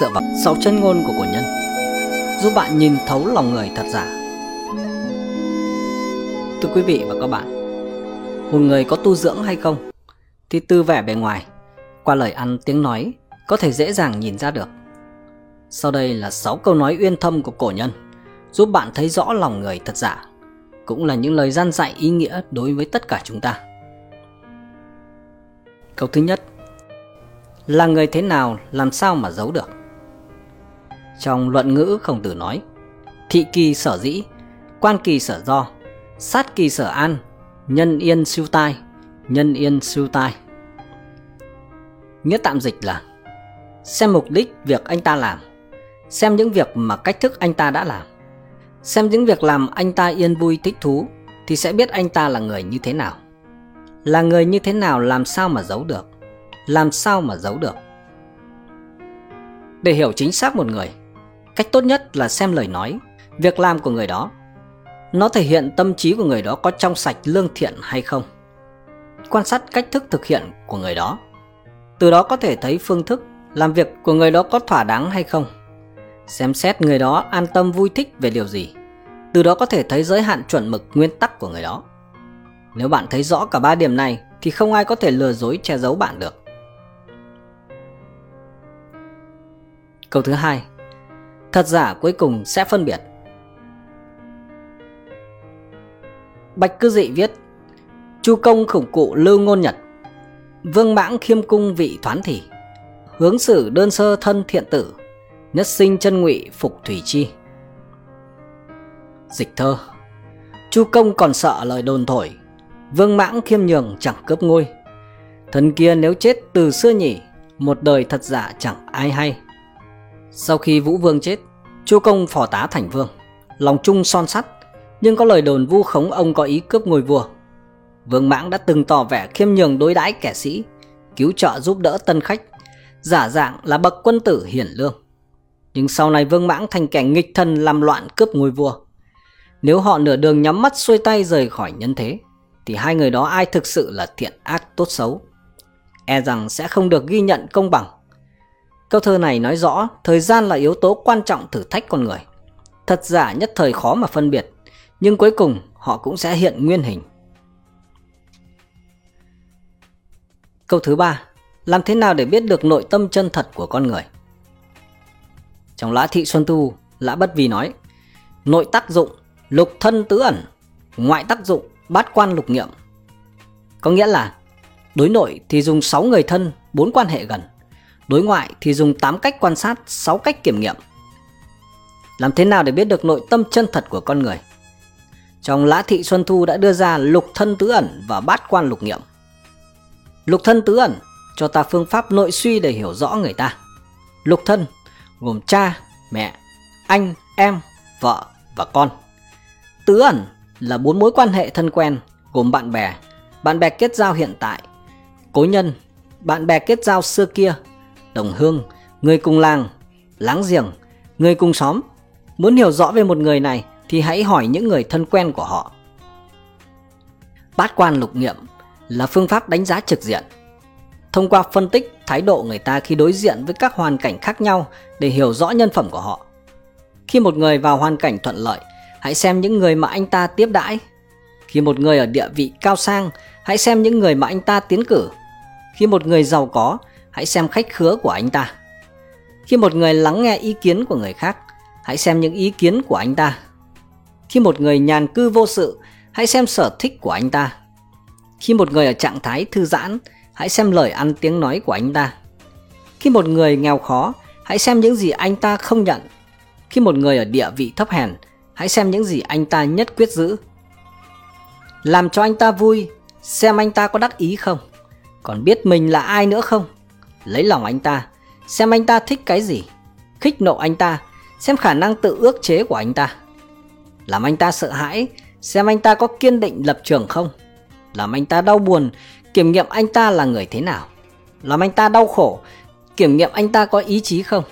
dựa vào sáu chân ngôn của cổ nhân. Giúp bạn nhìn thấu lòng người thật giả. Thưa quý vị và các bạn, một người có tu dưỡng hay không thì từ vẻ bề ngoài, qua lời ăn tiếng nói, có thể dễ dàng nhìn ra được. Sau đây là 6 câu nói uyên thâm của cổ nhân, giúp bạn thấy rõ lòng người thật giả, cũng là những lời gian dạy ý nghĩa đối với tất cả chúng ta. Câu thứ nhất là người thế nào, làm sao mà giấu được? Trong luận ngữ khổng tử nói, thị kỳ sở dĩ, quan kỳ sở do, sát kỳ sở an, nhân yên siêu tai, nhân yên siêu tai. Nghĩa tạm dịch là, xem mục đích việc anh ta làm, xem những việc mà cách thức anh ta đã làm. Xem những việc làm anh ta yên vui thích thú thì sẽ biết anh ta là người như thế nào. Là người như thế nào làm sao mà giấu được? Làm sao mà giấu được? Để hiểu chính xác một người, cách tốt nhất là xem lời nói, việc làm của người đó. Nó thể hiện tâm trí của người đó có trong sạch, lương thiện hay không? Quan sát cách thức thực hiện của người đó. Từ đó có thể thấy phương thức làm việc của người đó có thỏa đáng hay không? Xem xét người đó an tâm, vui thích về điều gì. Từ đó có thể thấy giới hạn chuẩn mực, nguyên tắc của người đó. Nếu bạn thấy rõ cả ba điểm này, thì không ai có thể lừa dối che giấu bạn được. Câu thứ hai. Thật giả cuối cùng sẽ phân biệt. Bạch cư dị viết, chu công khủng cụ lưu ngôn nhật, vương mãng khiêm cung vị thoán thị, hướng xử đơn sơ thân thiện tử, nhất sinh chân ngụy phục thủy chi. Dịch thơ. Chu công còn sợ lời đồn thổi, vương mãng khiêm nhường chẳng cướp ngôi. Thần kia nếu chết từ xưa nhỉ, một đời thật giả chẳng ai hay sau khi vũ vương chết, chu công phò tá thành vương. Lòng trung son sắt, nhưng có lời đồn vu khống ông có ý cướp ngôi vua. Vương mãng đã từng tỏ vẻ khiêm nhường đối đãi kẻ sĩ, cứu trợ giúp đỡ tân khách, giả dạng là bậc quân tử hiển lương. Nhưng sau này vương mãng thành kẻ nghịch thân làm loạn cướp ngôi vua. Nếu họ nửa đường nhắm mắt xuôi tay rời khỏi nhân thế, thì hai người đó ai thực sự là thiện ác tốt xấu? E rằng sẽ không được ghi nhận công bằng câu thơ này nói rõ, thời gian là yếu tố quan trọng thử thách con người. Thật giả nhất thời khó mà phân biệt, nhưng cuối cùng họ cũng sẽ hiện nguyên hình. Câu thứ ba, làm thế nào để biết được nội tâm chân thật của con người? Trong lã thị xuân thu lã bất vì nói, nội tác dụng, lục thân tứ ẩn, ngoại tác dụng, bát quan lục nghiệm có nghĩa là, đối nội thì dùng 6 người thân, bốn quan hệ gần đối ngoại thì dùng 8 cách quan sát 6 cách kiểm nghiệm. Làm thế nào để biết được nội tâm chân thật của con người? Trong lã thị xuân thu đã đưa ra lục thân tứ ẩn và bát quan lục nghiệm. Lục thân tứ ẩn cho ta phương pháp nội suy để hiểu rõ người ta. Lục thân gồm cha, mẹ, anh, em, vợ và con. Tứ ẩn là bốn mối quan hệ thân quen, gồm bạn bè. Bạn bè kết giao hiện tại, cố nhân. Bạn bè kết giao xưa kia đồng hương, người cùng làng, láng giềng, người cùng xóm. Muốn hiểu rõ về một người này thì hãy hỏi những người thân quen của họ. Bát quan lục nghiệm là phương pháp đánh giá trực diện. Thông qua phân tích thái độ người ta khi đối diện với các hoàn cảnh khác nhau để hiểu rõ nhân phẩm của họ. Khi một người vào hoàn cảnh thuận lợi, hãy xem những người mà anh ta tiếp đãi. Khi một người ở địa vị cao sang, hãy xem những người mà anh ta tiến cử. Khi một người giàu có hãy xem khách khứa của anh ta. Khi một người lắng nghe ý kiến của người khác, hãy xem những ý kiến của anh ta. Khi một người nhàn cư vô sự, hãy xem sở thích của anh ta. Khi một người ở trạng thái thư giãn, hãy xem lời ăn tiếng nói của anh ta. Khi một người nghèo khó, hãy xem những gì anh ta không nhận. Khi một người ở địa vị thấp hèn, hãy xem những gì anh ta nhất quyết giữ. Làm cho anh ta vui, xem anh ta có đắc ý không? Còn biết mình là ai nữa không? Lấy lòng anh ta, xem anh ta thích cái gì, khích nộ anh ta, xem khả năng tự ước chế của anh ta. Làm anh ta sợ hãi, xem anh ta có kiên định lập trường không? Làm anh ta đau buồn, kiểm nghiệm anh ta là người thế nào? Làm anh ta đau khổ, kiểm nghiệm anh ta có ý chí không?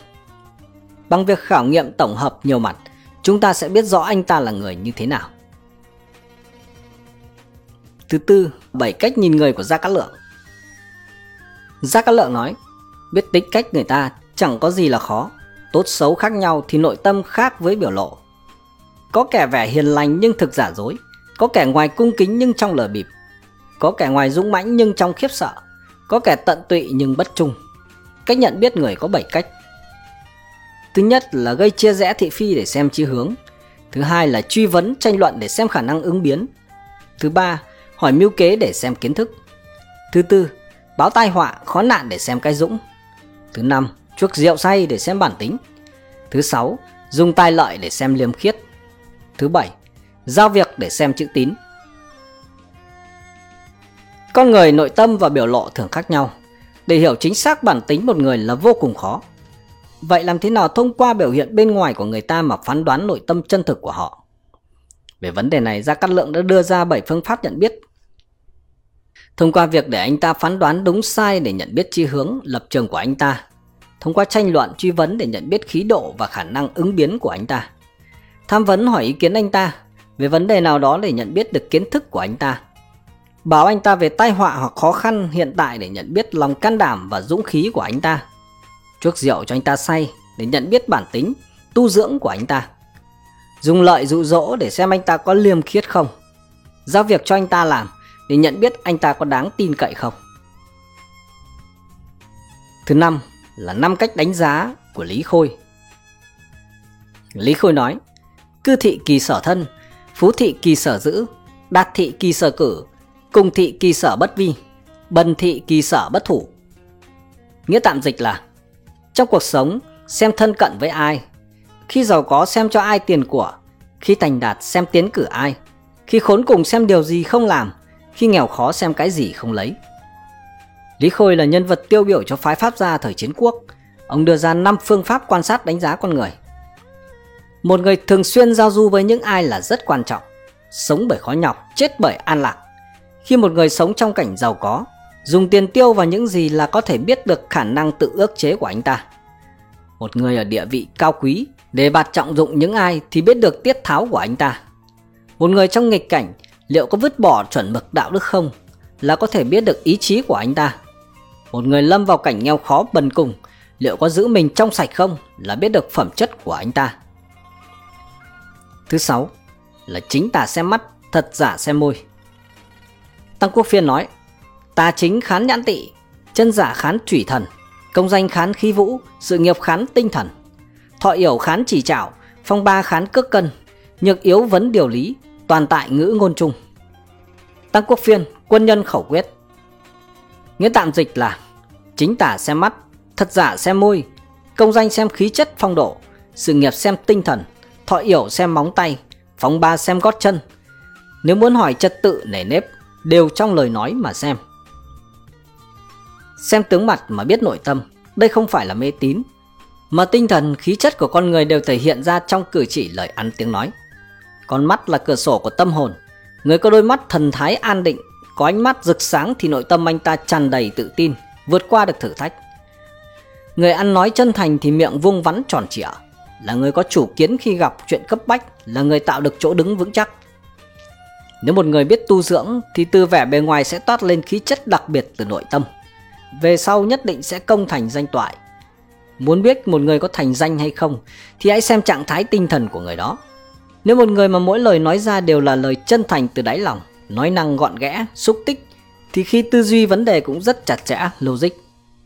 Bằng việc khảo nghiệm tổng hợp nhiều mặt, chúng ta sẽ biết rõ anh ta là người như thế nào. Thứ tư, bảy cách nhìn người của gia cát lượng. Gia cát lượng nói biết tính cách người ta chẳng có gì là khó. Tốt xấu khác nhau thì nội tâm khác với biểu lộ. Có kẻ vẻ hiền lành nhưng thực giả dối, có kẻ ngoài cung kính nhưng trong lờ bịp, có kẻ ngoài dũng mãnh nhưng trong khiếp sợ, có kẻ tận tụy nhưng bất trung. Cách nhận biết người có 7 cách. Thứ nhất là gây chia rẽ thị phi để xem chi hướng. Thứ hai là truy vấn tranh luận để xem khả năng ứng biến. Thứ ba, hỏi mưu kế để xem kiến thức. Thứ tư, báo tai họa, khó nạn để xem cái dũng. Thứ năm, chuốc rượu say để xem bản tính. Thứ sáu, dùng tài lợi để xem liêm khiết. Thứ bảy, giao việc để xem chữ tín. Con người nội tâm và biểu lộ thường khác nhau. Để hiểu chính xác bản tính một người là vô cùng khó. Vậy làm thế nào thông qua biểu hiện bên ngoài của người ta mà phán đoán nội tâm chân thực của họ? Về vấn đề này, Gia Cát Lượng đã đưa ra 7 phương pháp nhận biết. Thông qua việc để anh ta phán đoán đúng sai để nhận biết chi hướng, lập trường của anh ta. Thông qua tranh luận, truy vấn để nhận biết khí độ và khả năng ứng biến của anh ta. Tham vấn hỏi ý kiến anh ta về vấn đề nào đó để nhận biết được kiến thức của anh ta. Báo anh ta về tai họa hoặc khó khăn hiện tại để nhận biết lòng can đảm và dũng khí của anh ta. Chuốc rượu cho anh ta say để nhận biết bản tính, tu dưỡng của anh ta. Dùng lợi dụ dỗ để xem anh ta có liêm khiết không. Giao việc cho anh ta làm để nhận biết anh ta có đáng tin cậy không. Thứ năm là năm cách đánh giá của Lý Khôi. Lý Khôi nói, cư thị kỳ sở thân, phú thị kỳ sở giữ, đạt thị kỳ sở cử, cùng thị kỳ sở bất vi, bần thị kỳ sở bất thủ. Nghĩa tạm dịch là trong cuộc sống xem thân cận với ai, khi giàu có xem cho ai tiền của, khi thành đạt xem tiến cử ai, khi khốn cùng xem điều gì không làm, khi nghèo khó xem cái gì không lấy. Lý Khôi là nhân vật tiêu biểu cho phái Pháp gia thời chiến quốc. Ông đưa ra 5 phương pháp quan sát đánh giá con người. Một người thường xuyên giao du với những ai là rất quan trọng. Sống bởi khó nhọc, chết bởi an lạc. Khi một người sống trong cảnh giàu có, dùng tiền tiêu vào những gì là có thể biết được khả năng tự ước chế của anh ta. Một người ở địa vị cao quý, đề bạt trọng dụng những ai thì biết được tiết tháo của anh ta. Một người trong nghịch cảnh, liệu có vứt bỏ chuẩn mực đạo đức không, là có thể biết được ý chí của anh ta. Một người lâm vào cảnh nghèo khó bần cùng, liệu có giữ mình trong sạch không, là biết được phẩm chất của anh ta. Thứ sáu là chính tà xem mắt, thật giả xem môi. Tăng Quốc Phiên nói, tà chính khán nhãn tị, chân giả khán thủy thần, công danh khán khí vũ, sự nghiệp khán tinh thần, thọ yểu khán chỉ trảo, phong ba khán cước cân, nhược yếu vấn điều lý, toàn tại ngữ ngôn trung. Tăng Quốc Phiên, quân nhân khẩu quyết. Nghĩa tạm dịch là chính tả xem mắt, thật giả xem môi, công danh xem khí chất phong độ, sự nghiệp xem tinh thần, thọ yểu xem móng tay, phóng ba xem gót chân. Nếu muốn hỏi trật tự nể nếp, đều trong lời nói mà xem. Xem tướng mặt mà biết nội tâm, đây không phải là mê tín, mà tinh thần khí chất của con người đều thể hiện ra trong cử chỉ lời ăn tiếng nói. Con mắt là cửa sổ của tâm hồn, người có đôi mắt thần thái an định, có ánh mắt rực sáng thì nội tâm anh ta tràn đầy tự tin, vượt qua được thử thách. Người ăn nói chân thành thì miệng vuông vắn tròn trịa, là người có chủ kiến khi gặp chuyện cấp bách, là người tạo được chỗ đứng vững chắc. Nếu một người biết tu dưỡng thì từ vẻ bề ngoài sẽ toát lên khí chất đặc biệt từ nội tâm. Về sau nhất định sẽ công thành danh toại. Muốn biết một người có thành danh hay không thì hãy xem trạng thái tinh thần của người đó. Nếu một người mà mỗi lời nói ra đều là lời chân thành từ đáy lòng, nói năng gọn ghẽ, xúc tích thì khi tư duy vấn đề cũng rất chặt chẽ, logic.